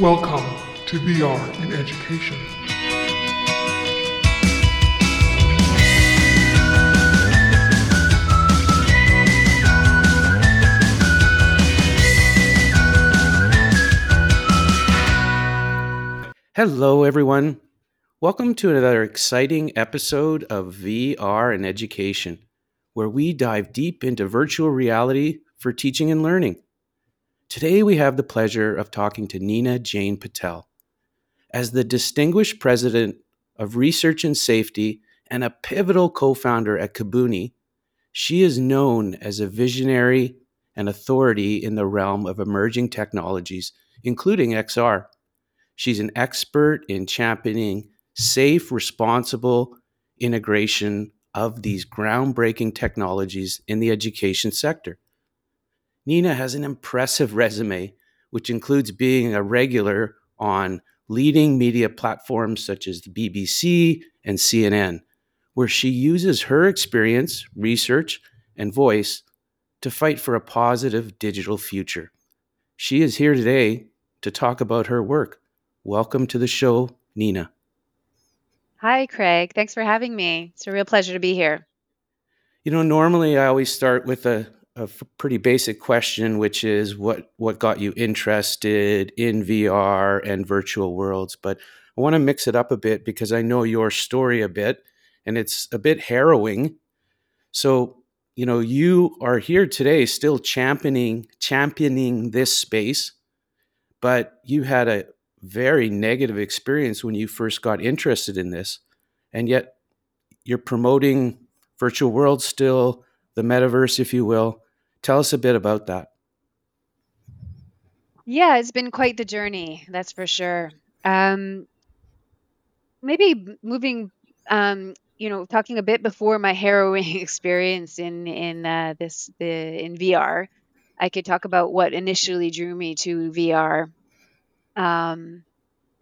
Welcome to VR in Education. Hello, everyone. Welcome to another exciting episode of VR in Education, where we dive deep into virtual reality for teaching and learning. Today, we have the pleasure of talking to Nina Jane Patel. As the distinguished president of research and safety and a pivotal co founder at Kabuni, she is known as a visionary and authority in the realm of emerging technologies, including XR. She's an expert in championing safe, responsible integration of these groundbreaking technologies in the education sector. Nina has an impressive resume, which includes being a regular on leading media platforms such as the BBC and CNN, where she uses her experience, research, and voice to fight for a positive digital future. She is here today to talk about her work. Welcome to the show, Nina. Hi, Craig. Thanks for having me. It's a real pleasure to be here. You know, normally I always start with a pretty basic question, which is what what got you interested in VR and virtual worlds. But I want to mix it up a bit because I know your story a bit, and it's a bit harrowing. So you know you are here today, still championing championing this space, but you had a very negative experience when you first got interested in this, and yet you're promoting virtual worlds still the metaverse, if you will. Tell us a bit about that. Yeah, it's been quite the journey, that's for sure. Um, maybe moving, um, you know, talking a bit before my harrowing experience in in uh, this the in VR, I could talk about what initially drew me to VR. Um,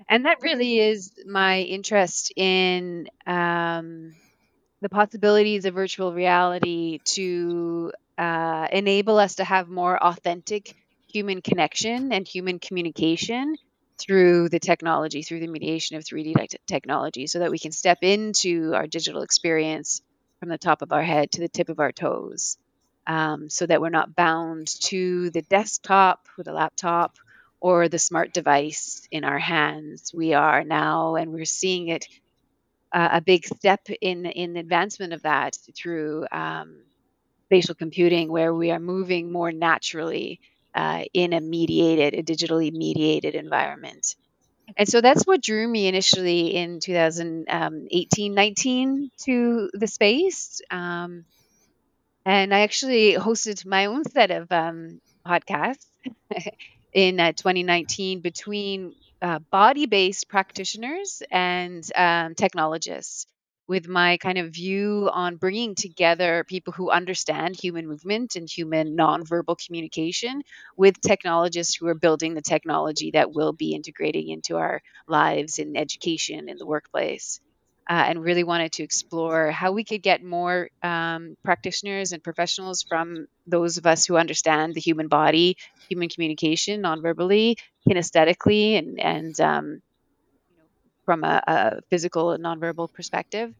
and that really is my interest in um, the possibilities of virtual reality to uh, enable us to have more authentic human connection and human communication through the technology, through the mediation of 3D technology, so that we can step into our digital experience from the top of our head to the tip of our toes, um, so that we're not bound to the desktop with a laptop or the smart device in our hands. We are now, and we're seeing it uh, a big step in in advancement of that through um, spatial computing, where we are moving more naturally uh, in a mediated, a digitally mediated environment. And so that's what drew me initially in 2018 19 to the space. Um, and I actually hosted my own set of um, podcasts in uh, 2019 between uh, body based practitioners and um, technologists with my kind of view on bringing together people who understand human movement and human nonverbal communication with technologists who are building the technology that will be integrating into our lives in education in the workplace. Uh, and really wanted to explore how we could get more um, practitioners and professionals from those of us who understand the human body, human communication non-verbally, kinesthetically, and, and um, from a, a physical and nonverbal perspective.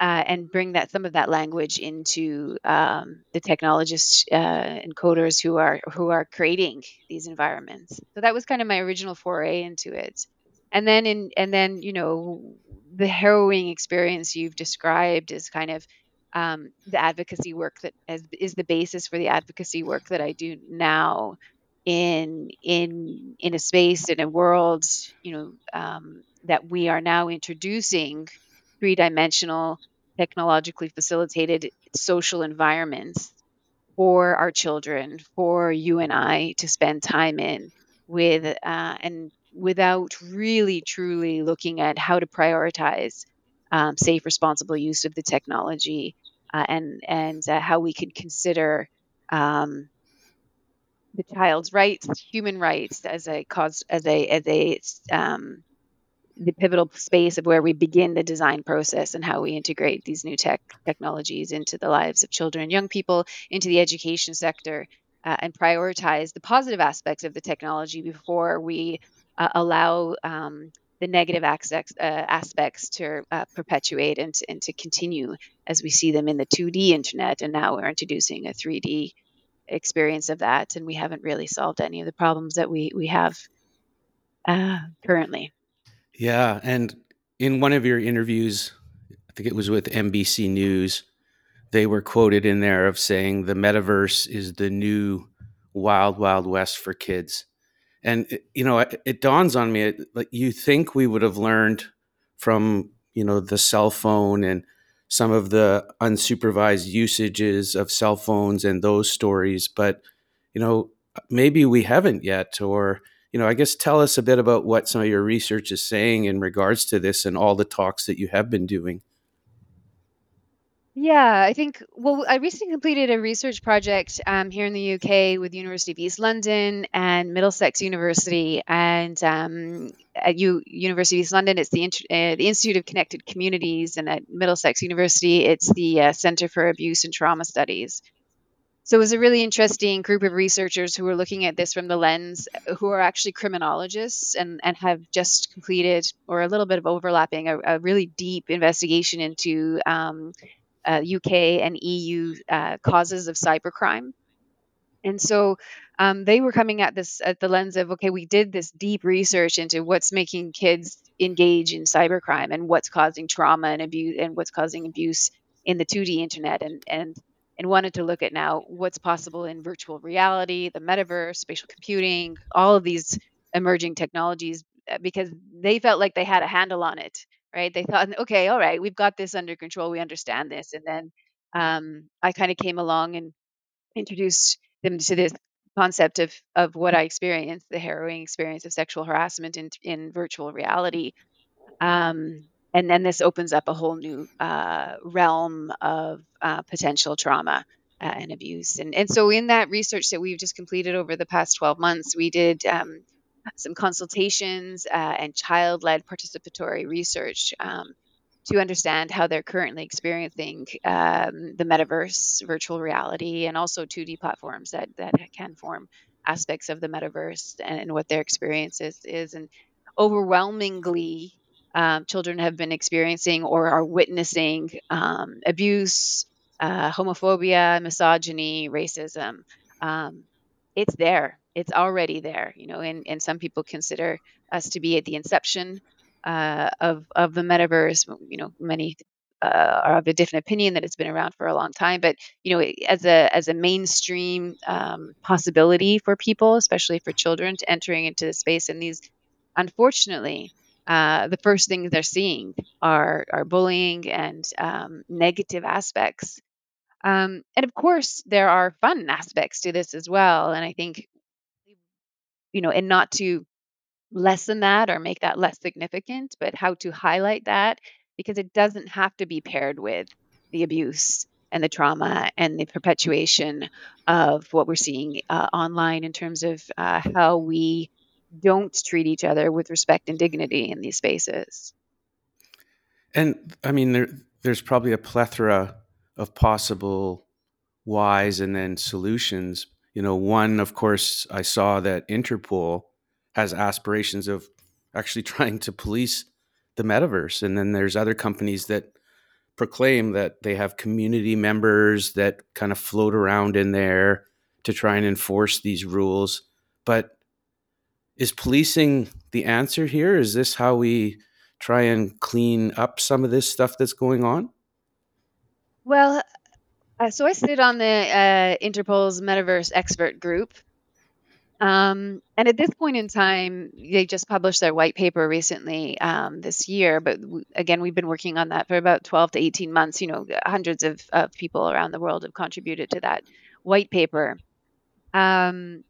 Uh, and bring that some of that language into um, the technologists uh, and coders who are who are creating these environments. So that was kind of my original foray into it. And then in and then you know the harrowing experience you've described is kind of um, the advocacy work that is, is the basis for the advocacy work that I do now in in in a space in a world you know um, that we are now introducing three dimensional, technologically facilitated social environments for our children, for you and I to spend time in with, uh, and without really truly looking at how to prioritize um, safe, responsible use of the technology, uh, and and uh, how we can consider um, the child's rights, human rights, as a cause, as a as a um, the pivotal space of where we begin the design process and how we integrate these new tech technologies into the lives of children and young people, into the education sector, uh, and prioritize the positive aspects of the technology before we uh, allow um, the negative aspects, uh, aspects to uh, perpetuate and, and to continue as we see them in the 2D internet. And now we're introducing a 3D experience of that, and we haven't really solved any of the problems that we we have uh, currently. Yeah, and in one of your interviews, I think it was with NBC News, they were quoted in there of saying the metaverse is the new wild wild west for kids. And it, you know, it, it, dawns on me like you think we would have learned from you know the cell phone and some of the unsupervised usages of cell phones and those stories, but you know, maybe we haven't yet, or you know, I guess tell us a bit about what some of your research is saying in regards to this and all the talks that you have been doing. Yeah, I think, well, I recently completed a research project um, here in the UK with University of East London and Middlesex University. And um, at U- University of East London, it's the, uh, the Institute of Connected Communities. And at Middlesex University, it's the uh, Center for Abuse and Trauma Studies. So it was a really interesting group of researchers who were looking at this from the lens, who are actually criminologists and, and have just completed, or a little bit of overlapping, a, a really deep investigation into um, uh, UK and EU uh, causes of cybercrime. And so um, they were coming at this at the lens of okay, we did this deep research into what's making kids engage in cybercrime and what's causing trauma and abuse and what's causing abuse in the 2D internet and and and wanted to look at now what's possible in virtual reality, the metaverse, spatial computing, all of these emerging technologies uh, because they felt like they had a handle on it right? They thought, okay, all right, we've got this under control. We understand this. And then um, I kind of came along and introduced them to this concept of of what I experienced, the harrowing experience of sexual harassment in in virtual reality. Um, and then this opens up a whole new uh, realm of uh, potential trauma uh, and abuse. And and so in that research that we've just completed over the past 12 months, we did um, some consultations uh, and child led participatory research um, to understand how they're currently experiencing um, the metaverse, virtual reality, and also 2D platforms that, that can form aspects of the metaverse and, and what their experience is. is. And overwhelmingly, um, children have been experiencing or are witnessing um, abuse, uh, homophobia, misogyny, racism. Um, it's there it's already there, you know, and, and some people consider us to be at the inception uh, of, of the metaverse. You know, many uh, are of a different opinion that it's been around for a long time, but you know, as a as a mainstream um, possibility for people, especially for children, to entering into the space, and these, unfortunately, uh, the first things they're seeing are are bullying and um, negative aspects. Um, and of course, there are fun aspects to this as well. And I think you know, and not to lessen that or make that less significant, but how to highlight that because it doesn't have to be paired with the abuse and the trauma and the perpetuation of what we're seeing uh, online in terms of uh, how we don't treat each other with respect and dignity in these spaces. And I mean, there, there's probably a plethora of possible whys and then solutions you know, one, of course, I saw that Interpol has aspirations of actually trying to police the metaverse. And then there's other companies that proclaim that they have community members that kind of float around in there to try and enforce these rules. But is policing the answer here? Is this how we try and clean up some of this stuff that's going on? Well, uh, so I sit on the uh, Interpol's Metaverse Expert Group. Um, and at this point in time, they just published their white paper recently um, this year. But w- again, we've been working on that for about 12 to 18 months. You know, hundreds of, of people around the world have contributed to that white paper. Um,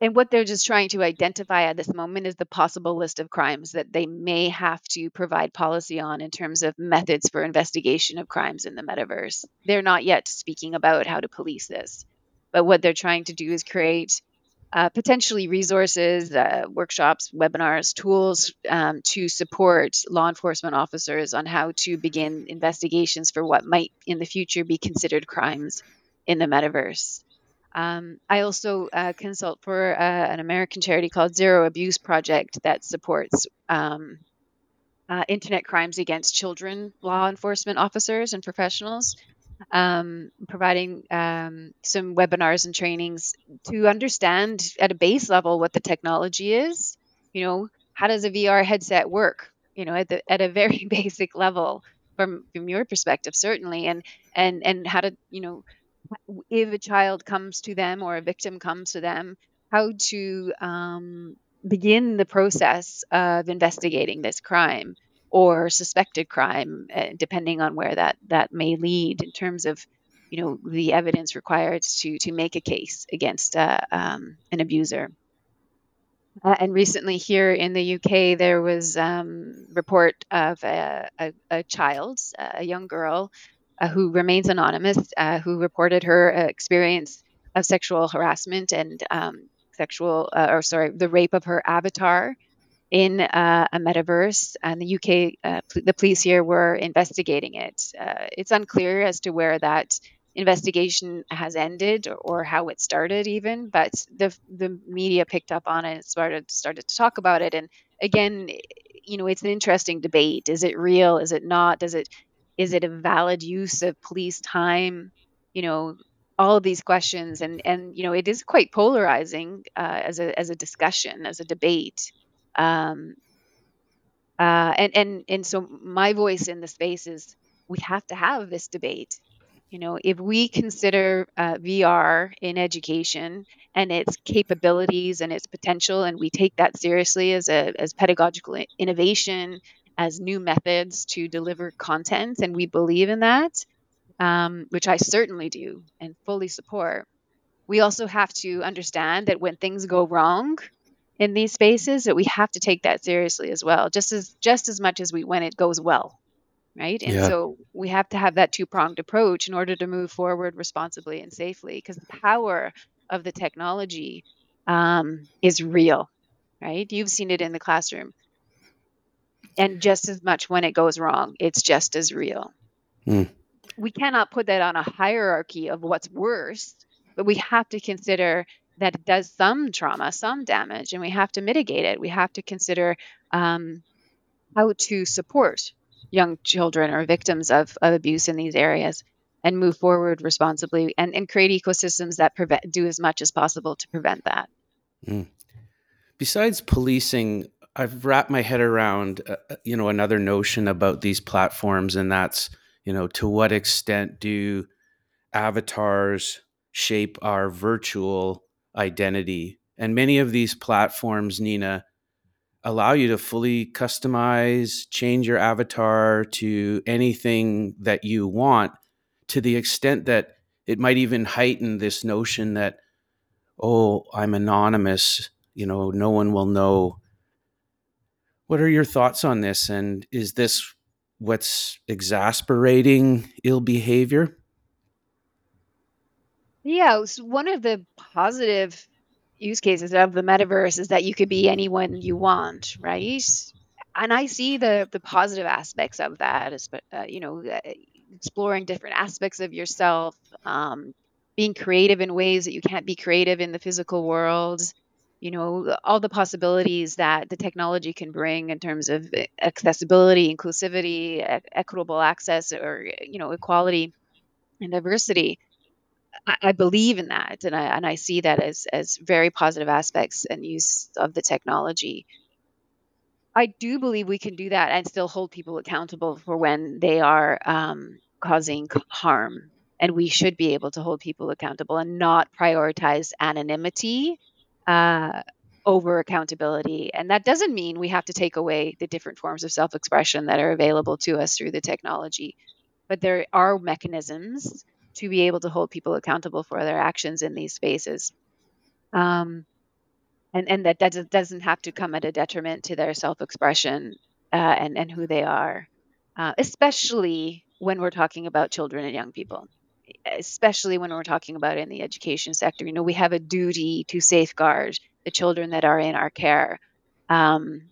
and what they're just trying to identify at this moment is the possible list of crimes that they may have to provide policy on in terms of methods for investigation of crimes in the metaverse. They're not yet speaking about how to police this. But what they're trying to do is create uh, potentially resources, uh, workshops, webinars, tools um, to support law enforcement officers on how to begin investigations for what might in the future be considered crimes in the metaverse. Um, I also uh, consult for uh, an American charity called Zero Abuse Project that supports um, uh, internet crimes against children law enforcement officers and professionals um, providing um, some webinars and trainings to understand at a base level what the technology is. You know, how does a VR headset work? You know, at the at a very basic level from from your perspective, certainly, and and and how to you know if a child comes to them or a victim comes to them, how to um, begin the process of investigating this crime or suspected crime, uh, depending on where that that may lead in terms of you know the evidence required to to make a case against uh, um, an abuser. Uh, and recently, here in the UK, there was um, report of a, a, a, child, a young girl, uh, who remains anonymous, uh, who reported her uh, experience of sexual harassment and um, sexual, or sorry, the rape of her avatar in uh, a metaverse, and the UK, uh, the police here were investigating it. Uh, it's unclear as to where that investigation has ended or, or, how it started, even. But the the media picked up on it, and started started to talk about it, and again, you know, it's an interesting debate. Is it real? Is it not? Does it is it a valid use of police time? You know, all of these questions, and and you know, it is quite polarizing uh, as a as a discussion, as a debate. Um, uh, and and and so my voice in the space is we have to have this debate. You know, if we consider uh, VR in education and its capabilities and its potential, and we take that seriously as a as pedagogical innovation, as new methods to deliver content, and we believe in that, um, which I certainly do and fully support. We also have to understand that when things go wrong, in these spaces that we have to take that seriously as well just as just as much as we when it goes well right and yeah. so we have to have that two pronged approach in order to move forward responsibly and safely because the power of the technology um, is real right you've seen it in the classroom and just as much when it goes wrong it's just as real mm. we cannot put that on a hierarchy of what's worse but we have to consider that it does some trauma, some damage, and we have to mitigate it. We have to consider um, how to support young children or victims of, of abuse in these areas and move forward responsibly and, and create ecosystems that prevent, do as much as possible to prevent that. Mm. Besides policing, I've wrapped my head around, uh, uh, you know, another notion about these platforms, and that's, you know, to what extent do avatars shape our virtual identity. And many of these platforms, Nina, allow you to fully customize, change your avatar to anything that you want to the extent that it might even heighten this notion that, oh, I'm anonymous, you know, no one will know. What are your thoughts on this? And is this what's exasperating ill behavior? Yeah, one of the positive use cases of the metaverse is that you could be anyone you want, right? And I see the the positive aspects of that, uh, you know, uh, exploring different aspects of yourself, um, being creative in ways that you can't be creative in the physical world. You know, all the possibilities that the technology can bring in terms of accessibility, inclusivity, equitable access, or you know, equality and diversity. I, I believe in that, and I and I see that as as very positive aspects and use of the technology. I do believe we can do that and still hold people accountable for when they are um, causing harm, and we should be able to hold people accountable and not prioritize anonymity uh, over accountability. And that doesn't mean we have to take away the different forms of self-expression that are available to us through the technology, but there are mechanisms to be able to hold people accountable for their actions in these spaces. Um, and, and that, that doesn't have to come at a detriment to their self-expression uh, and, and who they are, uh, especially when we're talking about children and young people. Especially when we're talking about in the education sector. You know, we have a duty to safeguard the children that are in our care. Um,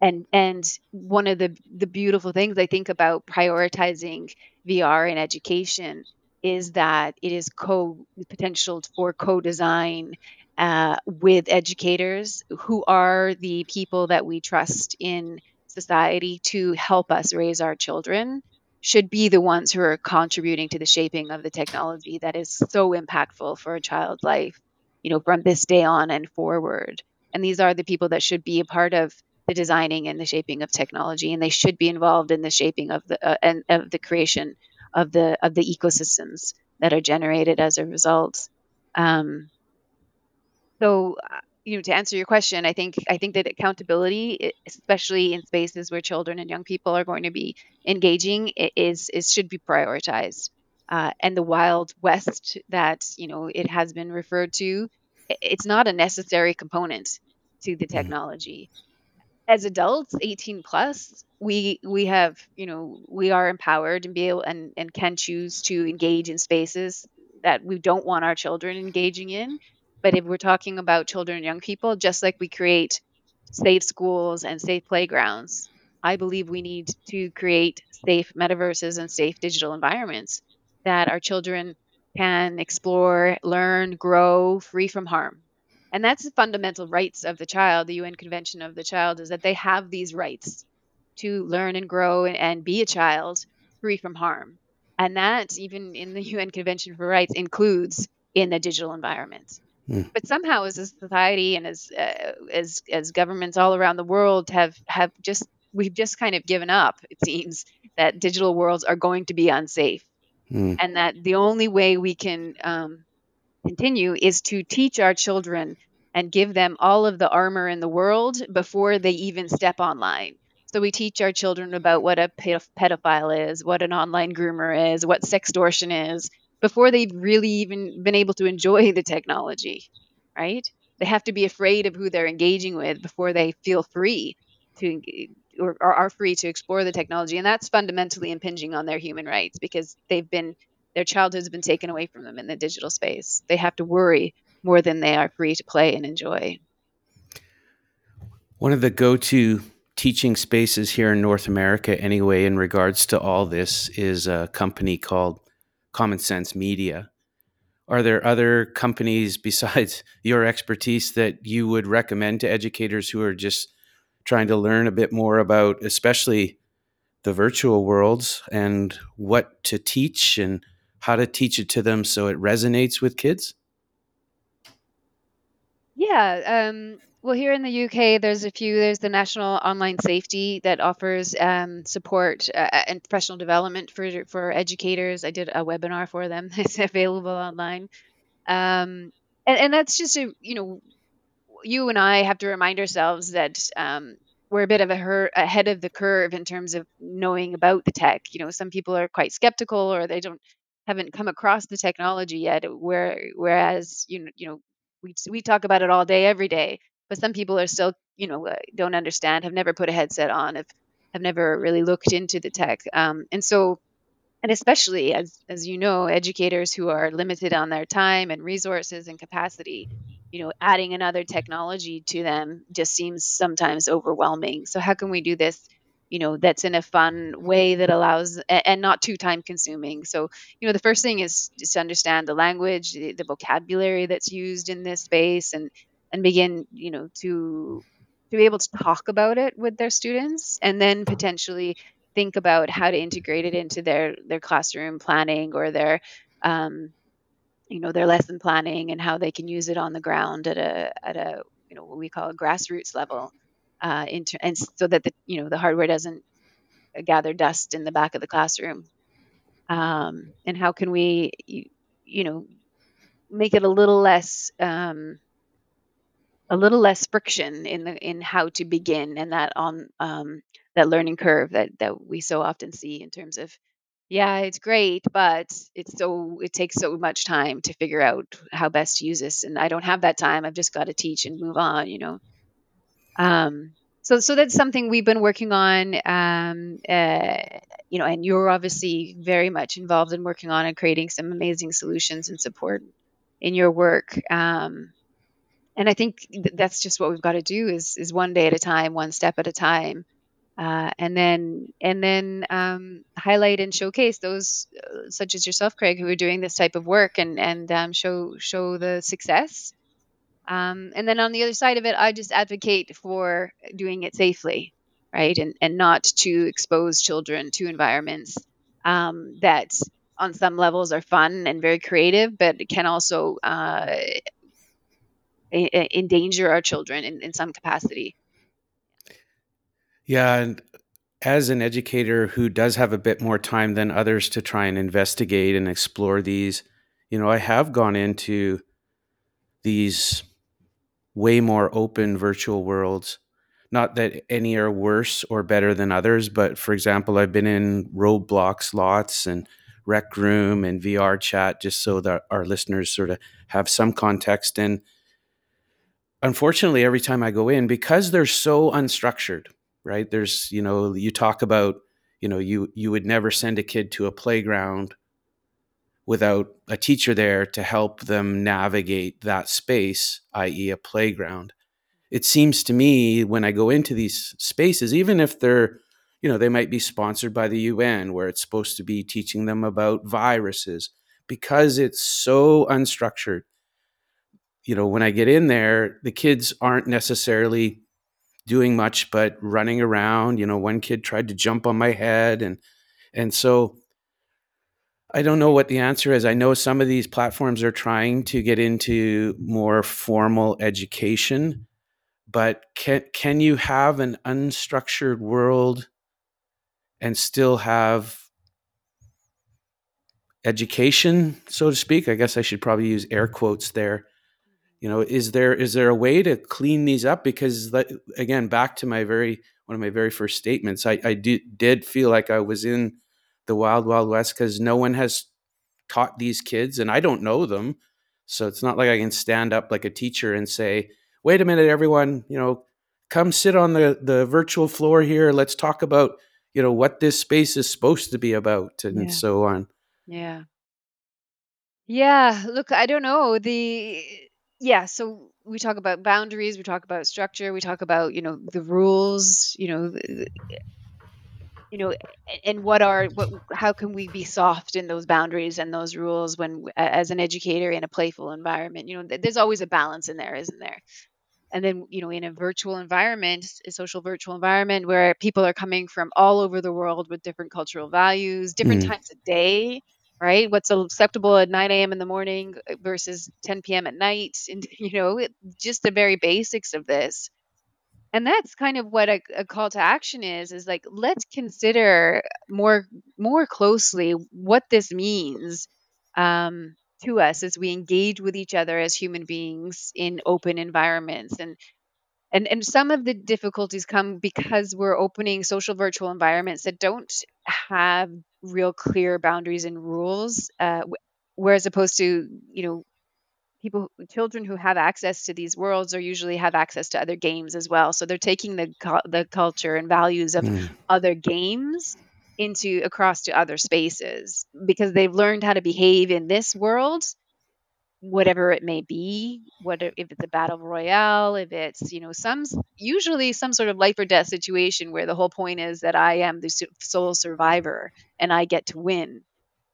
and and one of the the beautiful things I think about prioritizing VR in education is that it is co potential for co-design uh, with educators who are the people that we trust in society to help us raise our children should be the ones who are contributing to the shaping of the technology that is so impactful for a child's life you know from this day on and forward. And these are the people that should be a part of the designing and the shaping of technology and they should be involved in the shaping of the uh, and of the creation of the of the ecosystems that are generated as a result. Um, so uh, you know to answer your question i think i think that accountability especially in spaces where children and young people are going to be engaging is is should be prioritized. Uh, and the wild west that you know it has been referred to it's not a necessary component to the mm-hmm. technology. As adults 18 plus we we have you know we are empowered and be able and and can choose to engage in spaces that we don't want our children engaging in but if we're talking about children and young people just like we create safe schools and safe playgrounds i believe we need to create safe metaverses and safe digital environments that our children can explore learn grow free from harm and that's the fundamental rights of the child. The UN Convention of the Child is that they have these rights to learn and grow and be a child free from harm. And that, even in the UN Convention for Rights, includes in the digital environment. Mm. But somehow, as a society and as uh, as as governments all around the world have have just we've just kind of given up. It seems that digital worlds are going to be unsafe, mm. and that the only way we can um, continue is to teach our children and give them all of the armor in the world before they even step online. So we teach our children about what a pedophile is, what an online groomer is, what sextortion is, before they've really even been able to enjoy the technology, right? They have to be afraid of who they're engaging with before they feel free to or, are free to explore the technology, and that's fundamentally impinging on their human rights because they've been their childhood's been taken away from them in the digital space. They have to worry more than they are free to play and enjoy. One of the go to teaching spaces here in North America, anyway, in regards to all this, is a company called Common Sense Media. Are there other companies besides your expertise that you would recommend to educators who are just trying to learn a bit more about, especially the virtual worlds and what to teach and how to teach it to them so it resonates with kids? Yeah. Um, well, here in the UK, there's a few. There's the National Online Safety that offers um, support uh, and professional development for for educators. I did a webinar for them. It's available online, um, and, and that's just a you know, you and I have to remind ourselves that um, we're a bit of a her- ahead of the curve in terms of knowing about the tech. You know, some people are quite skeptical or they don't haven't come across the technology yet. Where whereas you know you know we we talk about it all day every day, but some people are still you know don't understand, have never put a headset on, have have never really looked into the tech, um, and so and especially as as you know educators who are limited on their time and resources and capacity you know adding another technology to them just seems sometimes overwhelming. So how can we do this you know that's in a fun way that allows and not too time consuming? So you know the first thing is just to understand the language the, the vocabulary that's used in this space and and begin you know to to be able to talk about it with their students and then potentially think about how to integrate it into their their classroom planning or their um, you know their lesson planning and how they can use it on the ground at a at a you know what we call a grassroots level uh, inter- and so that the you know the hardware doesn't gather dust in the back of the classroom. Um, and how can we, you, you, know, make it a little less um, a little less friction in the in how to begin and that on um, that learning curve that that we so often see in terms of yeah it's great but it's so it takes so much time to figure out how best to use this and i don't have that time i've just got to teach and move on you know? Um, so so that's something we've been working on um, uh, you know and you're obviously very much involved in working on and creating some amazing solutions and support in your work um, and i think that's just what we've got to do is is one day at a time one step at a time uh, and then and then um, highlight and showcase those uh, such as yourself craig who are doing this type of work and and um, show show the success um, and then on the other side of it, I just advocate for doing it safely, right? And, and not to expose children to environments um, that on some levels are fun and very creative, but can also uh, endanger our children in, in some capacity. Yeah. And as an educator who does have a bit more time than others to try and investigate and explore these, you know, I have gone into these way more open virtual worlds. Not that any are worse or better than others, but for example, I've been in Roblox lots and Rec Room and VR chat just so that our listeners sort of have some context. And unfortunately, every time I go in, because they're so unstructured, right? There's, you know, you talk about, you know, you you would never send a kid to a playground without a teacher there to help them navigate that space, i.e., a playground. It seems to me when I go into these spaces, even if they're, you know, they might be sponsored by the UN where it's supposed to be teaching them about viruses, because it's so unstructured. You know, when I get in there, the kids aren't necessarily doing much but running around. You know, one kid tried to jump on my head and and so I don't know what the answer is. I know some of these platforms are trying to get into more formal education, but can can you have an unstructured world and still have education, so to speak? I guess I should probably use air quotes there. You know, is there is there a way to clean these up? Because again, back to my very one of my very first statements, I, I did, did feel like I was in the wild wild west because no one has taught these kids and i don't know them so it's not like i can stand up like a teacher and say wait a minute everyone you know come sit on the the virtual floor here let's talk about you know what this space is supposed to be about and yeah. so on yeah yeah look i don't know the yeah so we talk about boundaries we talk about structure we talk about you know the rules you know you know and what are what how can we be soft in those boundaries and those rules when as an educator in a playful environment you know there's always a balance in there isn't there and then you know in a virtual environment a social virtual environment where people are coming from all over the world with different cultural values different mm. times of day right? What's acceptable at 9 a.m in the morning uh, versus 10 p.m at night and you know just the very basics of this. And that's kind of what a, a, call to action is is like let's consider more more closely what this means um, to us as we engage with each other as human beings in open environments. And and and some of the difficulties come because we're opening social virtual environments that don't have real clear boundaries and rules uh, whereas opposed to you know people children who have access to these worlds are usually have access to other games as well so they're taking the the culture and values of mm. other games into across to other spaces because they've learned how to behave in this world whatever it may be whether if it's a battle royale if it's you know some usually some sort of life or death situation where the whole point is that i am the sole survivor and i get to win.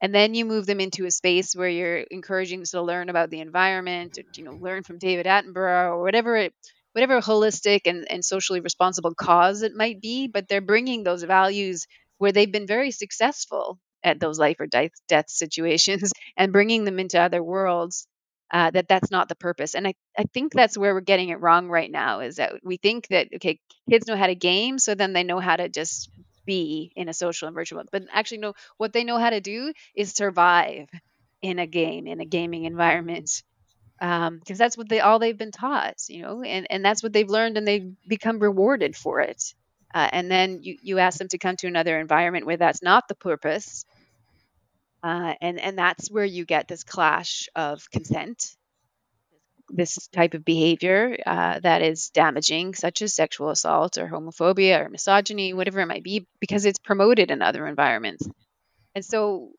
And then you move them into a space where you're encouraging them to learn about the environment you know learn from david attenborough or whatever it whatever holistic and, and socially responsible cause it might be but they're bringing those values where they've been very successful at those life or death, death situations and bringing them into other worlds uh, that that's not the purpose and I, I think that's where we're getting it wrong right now is that we think that okay kids know how to game so then they know how to just be in a social and virtual but actually no what they know how to do is survive in a game in a gaming environment because um, that's what they all they've been taught you know and, and that's what they've learned and they've become rewarded for it uh, and then you, you ask them to come to another environment where that's not the purpose uh, and and that's where you get this clash of consent this type of behavior uh, that is damaging, such as sexual assault or homophobia or misogyny, whatever it might be, because it's promoted in other environments. And so,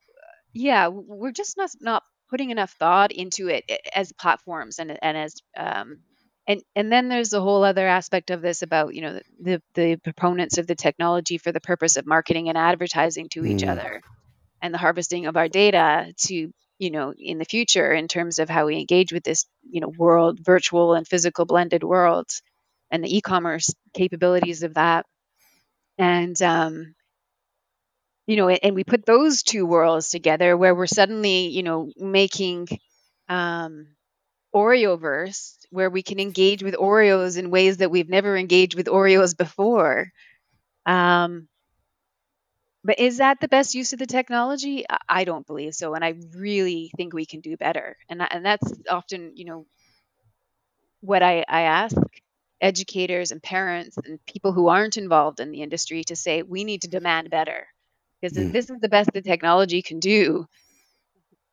yeah, we're just not not putting enough thought into it as platforms and and as um, and and then there's the whole other aspect of this about you know the the proponents of the technology for the purpose of marketing and advertising to each Mm. other and the harvesting of our data to you know in the future in terms of how we engage with this you know world virtual and physical blended worlds and the e-commerce capabilities of that and um you know and we put those two worlds together where we're suddenly you know making um Oreoverse where we can engage with Oreos in ways that we've never engaged with Oreos before. Um, but is that the best use of the technology? I I don't believe so, and I really think we can do better. And that, and that's often, you know, what I, I ask educators and parents and people who aren't involved in the industry to say we need to demand better because Mm. this is the best the technology can do,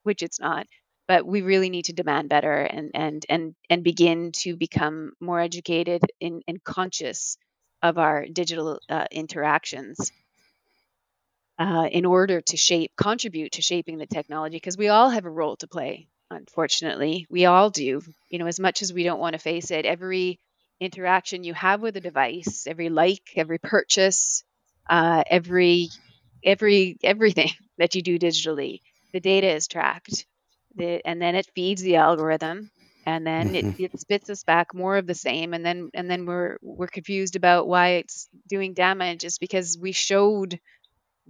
which it's not. But we really need to demand better and and and and begin to become more educated and, and conscious of our digital uh, interactions uh, in order to shape, contribute to shaping the technology, because we all have a role to play. Unfortunately, we all do. You know, as much as we don't want to face it, every interaction you have with a device, every like, every purchase, uh, every every everything that you do digitally, the data is tracked, the, and then it feeds the algorithm, and then it, Mhm. it spits us back more of the same, and then and then we're we're confused about why it's doing damage. It's because we showed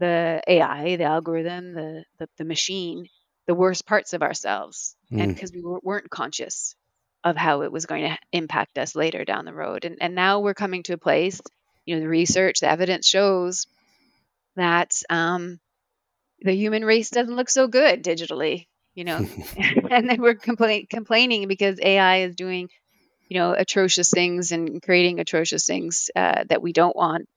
the AI, the algorithm, the the, the machine, the worst parts of ourselves, and Mm. because we wer- weren't conscious of how it was going to impact us later down the road, and and now we're coming to a place, you know, the research, the evidence shows that um, the human race doesn't look so good digitally, you know, and then we're complain- complaining because AI is doing, you know, atrocious things and creating atrocious things uh, that we don't want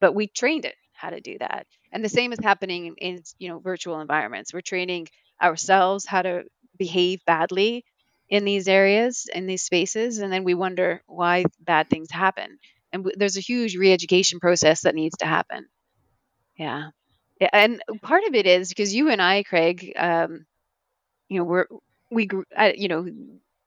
but we trained it how to do that. And the same is happening in, you know virtual environments. We're training ourselves how to behave badly in these areas, in these spaces, and then we wonder why bad things happen. And w- there's a huge re-education process that needs to happen. Yeah, Yeah, and part of it is because you and I, Craig, um, you know, we're we grew, uh, you know,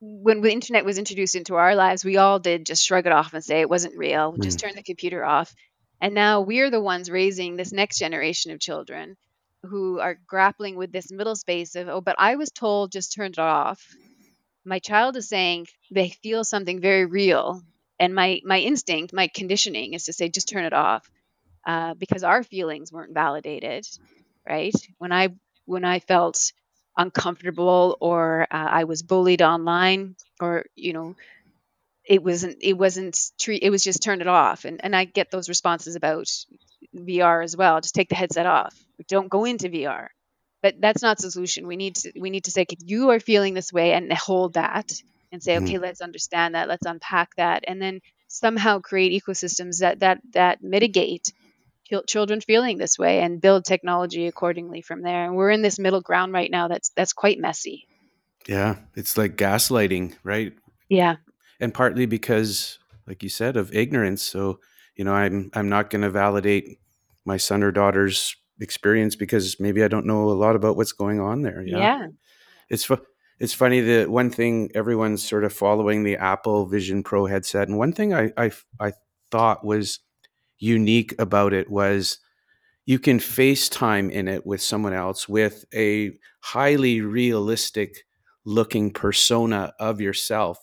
when the internet was introduced into our lives, we all did just shrug it off and say it wasn't real. Just Mm. turn the computer off. And now we're the ones raising this next generation of children who are grappling with this middle space of, oh, but I was told just turn it off. My child is saying they feel something very real, and my my instinct, my conditioning is to say just turn it off uh, because our feelings weren't validated, right? When I when I felt uncomfortable or uh, I was bullied online or you know it wasn't it wasn't treat it was just turn it off. And and I get those responses about VR as well. Just take the headset off. Don't go into VR but that's not the solution. We need to we need to say you are feeling this way and hold that and say okay Mm. let's understand that. Let's unpack that. And then somehow create ecosystems that that that mitigate children feeling this way and build technology accordingly from there. And we're in this middle ground right now that's that's quite messy. Yeah, it's like gaslighting, right? yeah And partly because, like you said, of ignorance. So, you know, I'm I'm not going to validate my son or daughter's experience because maybe I don't know a lot about what's going on there. Yeah. yeah It's fu- it's funny that one thing everyone's sort of following the Apple Vision Pro headset, and one thing I I, I thought was unique about it was you can FaceTime in it with someone else with a highly realistic looking persona of yourself.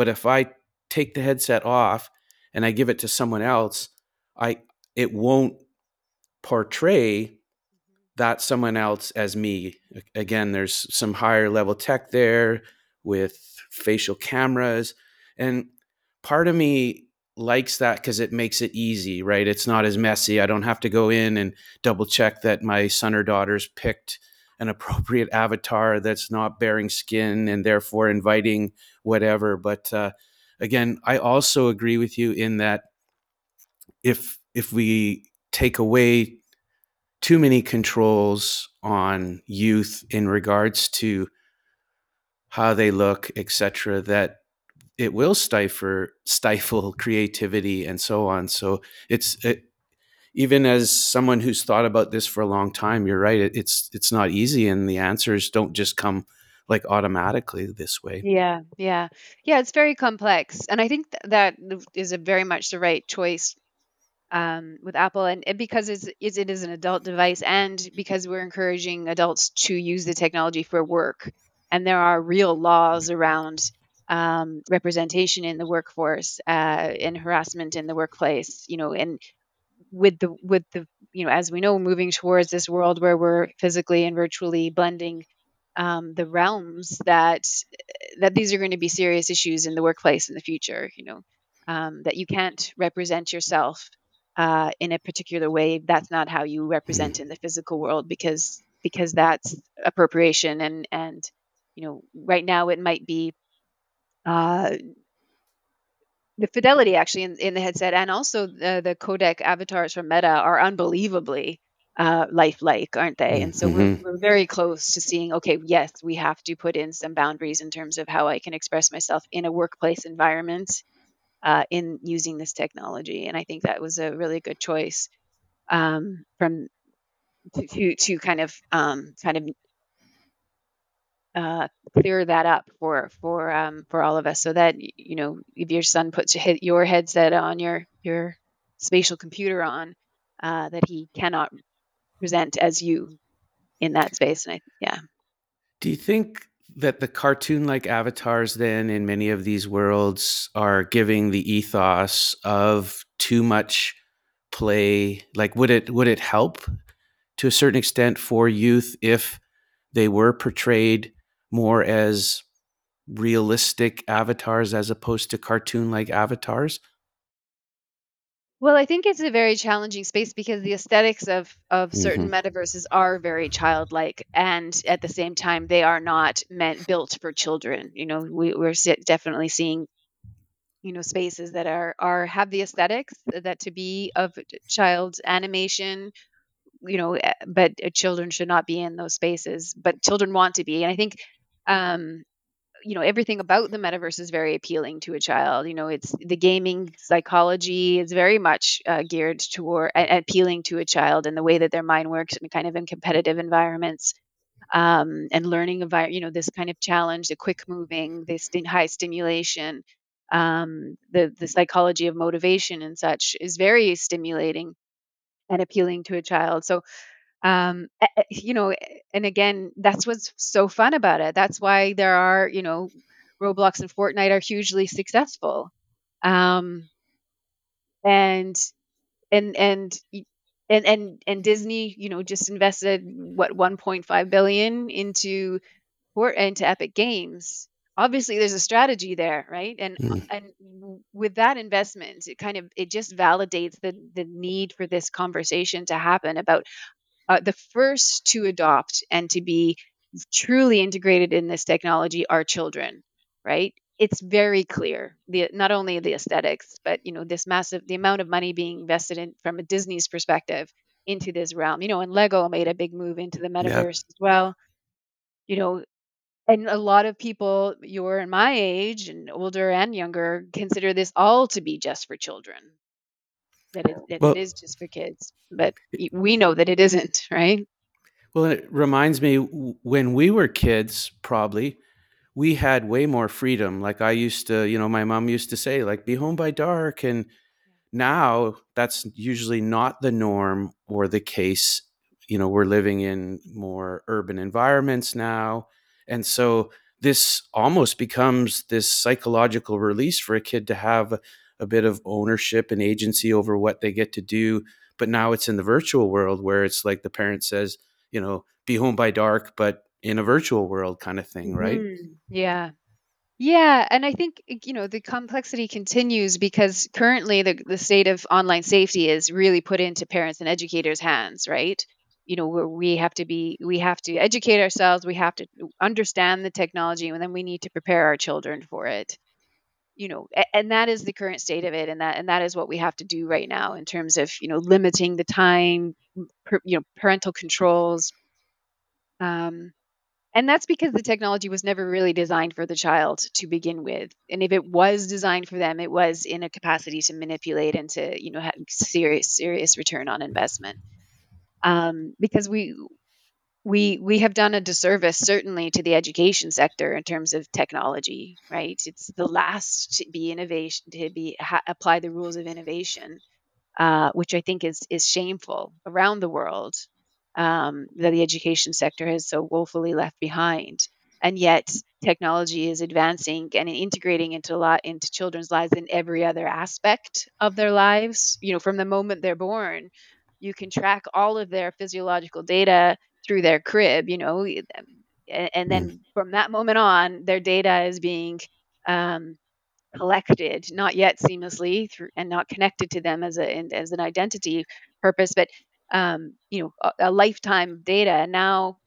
But if I take the headset off and I give it to someone else, I it won't portray that someone else as me. Again, there's some higher level tech there with facial cameras. And part of me likes that because it makes it easy, right? It's not as messy. I don't have to go in and double check that my son or daughter's picked an appropriate avatar that's not bearing skin and therefore inviting whatever. But uh, again, I also agree with you in that if if we take away too many controls on youth in regards to how they look, etc., that it will stifle stifle creativity and so on. So it's it, even as someone who's thought about this for a long time, you're right. It, it's it's not easy, and the answers don't just come like automatically this way. Yeah, yeah, yeah. It's very complex, and I think th- that is a very much the right choice um, with Apple, and, and because it's, it's it is an adult device, and because we're encouraging adults to use the technology for work, and there are real laws around um, representation in the workforce uh, and harassment in the workplace. You know, and with the with the you know as we know, moving towards this world where we're physically and virtually blending um, the realms that that these are going to be serious issues in the workplace in the future. You know, um, that you can't represent yourself uh, in a particular way. That's not how you represent in the physical world because because that's appropriation and and you know right now it might be uh, the fidelity actually in, in the headset and also the, the codec avatars from Meta are unbelievably uh, lifelike, aren't they? And so Mhm. we're, we're very close to seeing, okay, yes, we have to put in some boundaries in terms of how I can express myself in a workplace environment uh, in using this technology. And I think that was a really good choice um, from to, to, to kind of um, kind of uh, clear that up for for um, for all of us, so that you know if your son puts your, headset on your your spatial computer on, uh, that he cannot present as you in that space. And I yeah. Do you think that the cartoon like avatars then in many of these worlds are giving the ethos of too much play? Like would it would it help to a certain extent for youth if they were portrayed more as realistic avatars as opposed to cartoon like avatars? Well, I think it's a very challenging space because the aesthetics of of certain hmm metaverses are very childlike, and at the same time, they are not meant built for children. You know, we, we're definitely seeing you know spaces that are are have the aesthetics that to be of child animation. You know, eh, but uh, children should not be in those spaces, but children want to be, and I think. Um, you know everything about the metaverse is very appealing to a child you know it's the gaming psychology is very much uh, geared toward a- appealing to a child and the way that their mind works in kind of in competitive environments um, and learning environment you know this kind of challenge the quick moving the sti- high stimulation um, the the psychology of motivation and such is very stimulating and appealing to a child. So um you know and again that's what's so fun about it. That's why there are you know roblox and fortnite are hugely successful. Um and and and and and and disney you know just invested what 1.5 billion into into epic games. Obviously there's a strategy there right? And Mm, and with that investment it kind of it just validates the the need for this conversation to happen about uh, the first to adopt and to be truly integrated in this technology are children, right? It's very clear the not only the aesthetics, but you know this massive the amount of money being invested in from a Disney's perspective into this realm. You know, and Lego made a big move into the yeah. metaverse as well. You know, and a lot of people your and my age and older and younger consider this all to be just for children. That it that Well, is just for kids, but we know that it isn't, right? well, it reminds me when we were kids, probably we had way more freedom. Like I used to, you know, my mom used to say, like, be home by dark. And now that's usually not the norm or the case. You know, we're living in more urban environments now. And so this almost becomes this psychological release for a kid to have a, bit of ownership and agency over what they get to do. But now it's in the virtual world where it's like the parent says, you know, be home by dark, but in a virtual world kind of thing, right? hmm Yeah. Yeah, and I think uh, you know the complexity continues because currently the the state of online safety is really put into parents and educators' hands, right? You know, we have to be we have to educate ourselves, we have to understand the technology, and then we need to prepare our children for it. You know, and that is the current state of it, and that and that is what we have to do right now in terms of you know limiting the time, per, you know, parental controls. Um, and that's because the technology was never really designed for the child to begin with and if it was designed for them it was in a capacity to manipulate and to you know have serious serious return on investment um, because we we we have done a disservice certainly to the education sector in terms of technology right? It's the last to be innovation to be ha, apply the rules of innovation uh, which i think is is shameful around the world um, that the education sector has so woefully left behind. And yet technology is advancing and integrating into a lot into children's lives in every other aspect of their lives. You know from the moment they're born you can track all of their physiological data through their crib, you know, and then mm. from that moment on, their data is being um, collected, not yet seamlessly through, and not connected to them as a as an identity purpose, but um, you know, a, a lifetime of data. And now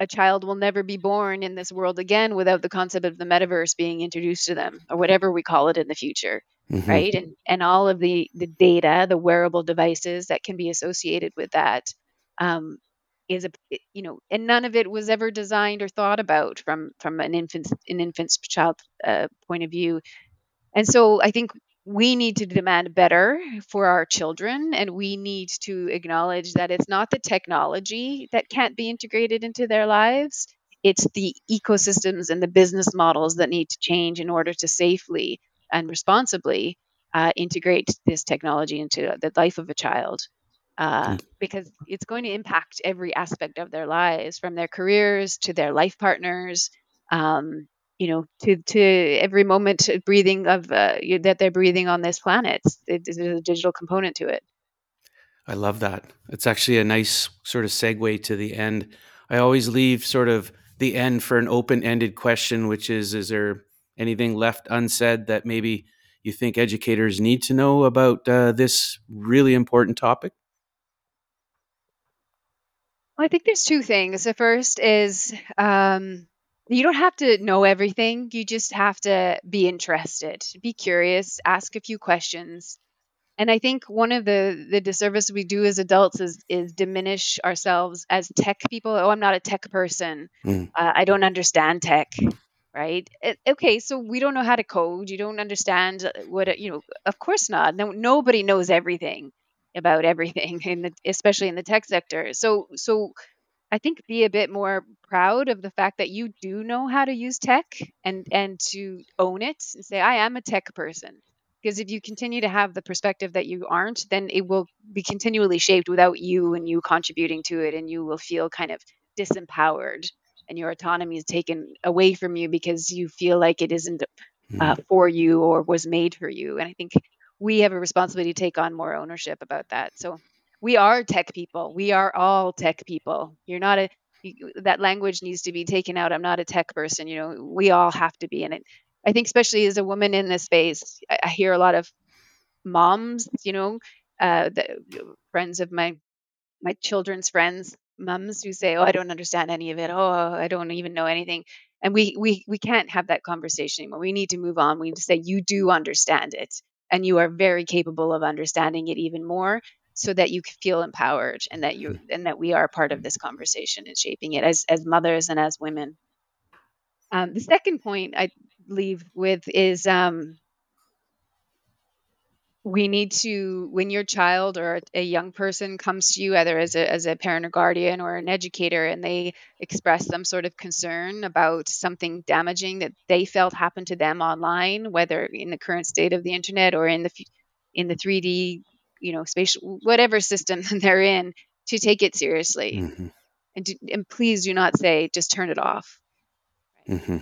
a child will never be born in this world again without the concept of the metaverse being introduced to them, or whatever we call it in the future. Mm-hmm. right and and all of the the data the wearable devices that can be associated with that um, is a you know and none of it was ever designed or thought about from from an infant an infant's child uh, point of view. And so i think we need to demand better for our children and we need to acknowledge that it's not the technology that can't be integrated into their lives. It's the ecosystems and the business models that need to change in order to safely and responsibly uh, integrate this technology into the life of a child uh, because it's going to impact every aspect of their lives, from their careers to their life partners, um, you know, to to every moment breathing of uh, that they're breathing on this planet. There's a digital component to it. I love that. It's actually a nice sort of segue to the end. I always leave sort of the end for an open-ended question, which is: Is there anything left unsaid that maybe you think educators need to know about uh, this really important topic? Well, I think there's two things. The first is um, you don't have to know everything. You just have to be interested, be curious, ask a few questions. And I think one of the the disservice we do as adults is is diminish ourselves as tech people. Oh, I'm not a tech person. Mm. Uh, I don't understand tech, right? It, okay, so we don't know how to code. You don't understand what you know. Of course not. No, nobody knows everything about everything in the especially in the tech sector. So so I think be a bit more proud of the fact that you do know how to use tech and and to own it and say I am a tech person. Because if you continue to have the perspective that you aren't, then it will be continually shaped without you and you contributing to it, and you will feel kind of disempowered, and your autonomy is taken away from you because you feel like it isn't uh, hmm. for you or was made for you. And I think we have a responsibility to take on more ownership about that. So we are tech people. We are all tech people. You're not a you, that language needs to be taken out. I'm not a tech person. You know, we all have to be in it. I think, especially as a woman in this space, I, I hear a lot of moms. You know, uh, the friends of my my children's friends, mums who say, "Oh, I don't understand any of it. Oh, I don't even know anything." And we we we can't have that conversation anymore. We need to move on. We need to say, "You do understand it." And you are very capable of understanding it even more so that you feel empowered and that you and that we are part of this conversation and shaping it as as mothers and as women. Um, the second point i leave with is um, we need to when your child or a young person comes to you either as a, as a parent or guardian or an educator and they express some sort of concern about something damaging that they felt happened to them online whether in the current state of the internet or in the in the 3d you know spatial whatever system they're in to take it seriously mm-hmm. and, to, and please do not say just turn it off mm-hmm.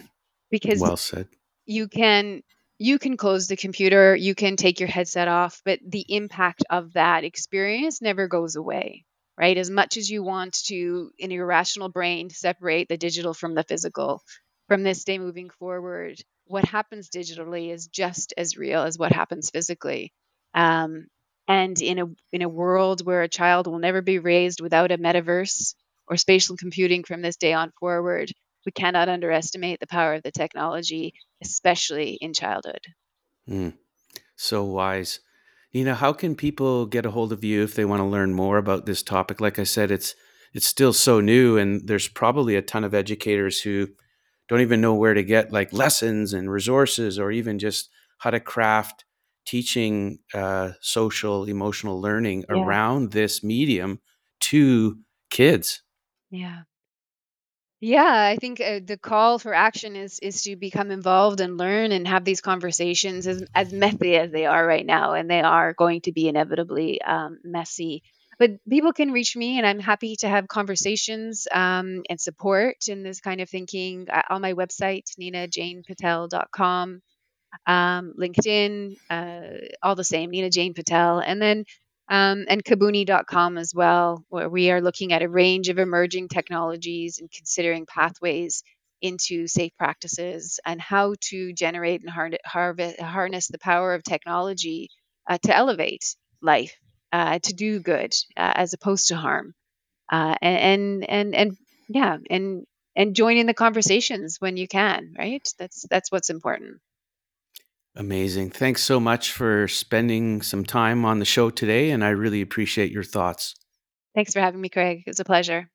because well said you can you can close the computer, you can take your headset off, but the impact of that experience never goes away, right? As much as you want to, in your rational brain, separate the digital from the physical from this day moving forward, what happens digitally is just as real as what happens physically. Um, and in a in a world where a child will never be raised without a metaverse or spatial computing from this day on forward, we cannot underestimate the power of the technology, especially in childhood. Mm, so wise. Nina, how can people get a hold of you if they want to learn more about this topic? Like I said, it's it's still so new, and there's probably a ton of educators who don't even know where to get like lessons and resources, or even just how to craft teaching uh, social emotional learning Yeah. around this medium to kids. Yeah. Yeah, I think uh, the call for action is is to become involved and learn and have these conversations as as messy as they are right now, and they are going to be inevitably um, messy. But people can reach me, and I'm happy to have conversations um, and support in this kind of thinking uh, on my website, ninajanepatel.com um, LinkedIn, uh, all the same, Nina Jane Patel, and then um, and Kabuni.com as well, where we are looking at a range of emerging technologies and considering pathways into safe practices and how to generate and har- harvest, harness the power of technology uh, to elevate life, uh, to do good uh, as opposed to harm, uh, and and and and yeah, and and join in the conversations when you can. Right? That's that's what's important. Amazing. Thanks so much for spending some time on the show today, and I really appreciate your thoughts. Thanks for having me, Craig. It was a pleasure.